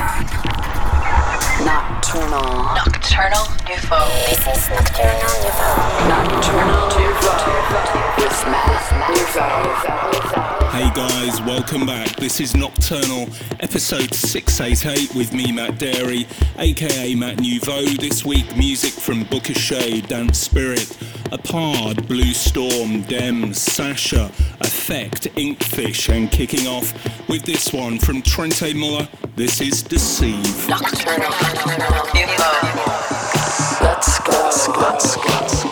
Nocturnal. Nocturnal. This is Nocturnal. Nocturnal. Hey guys, welcome back. This is Nocturnal, episode 688 with me, Matt Darey, aka Matt Nouveau. This week, music from Booka Shade, Dance Spirit, Apard, Blue Storm, Dem, Sasha, Effect, Inkfish, and kicking off with this one from Trentemøller. This is Deceive. Let's go. Let's go. Let's go.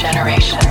Generation.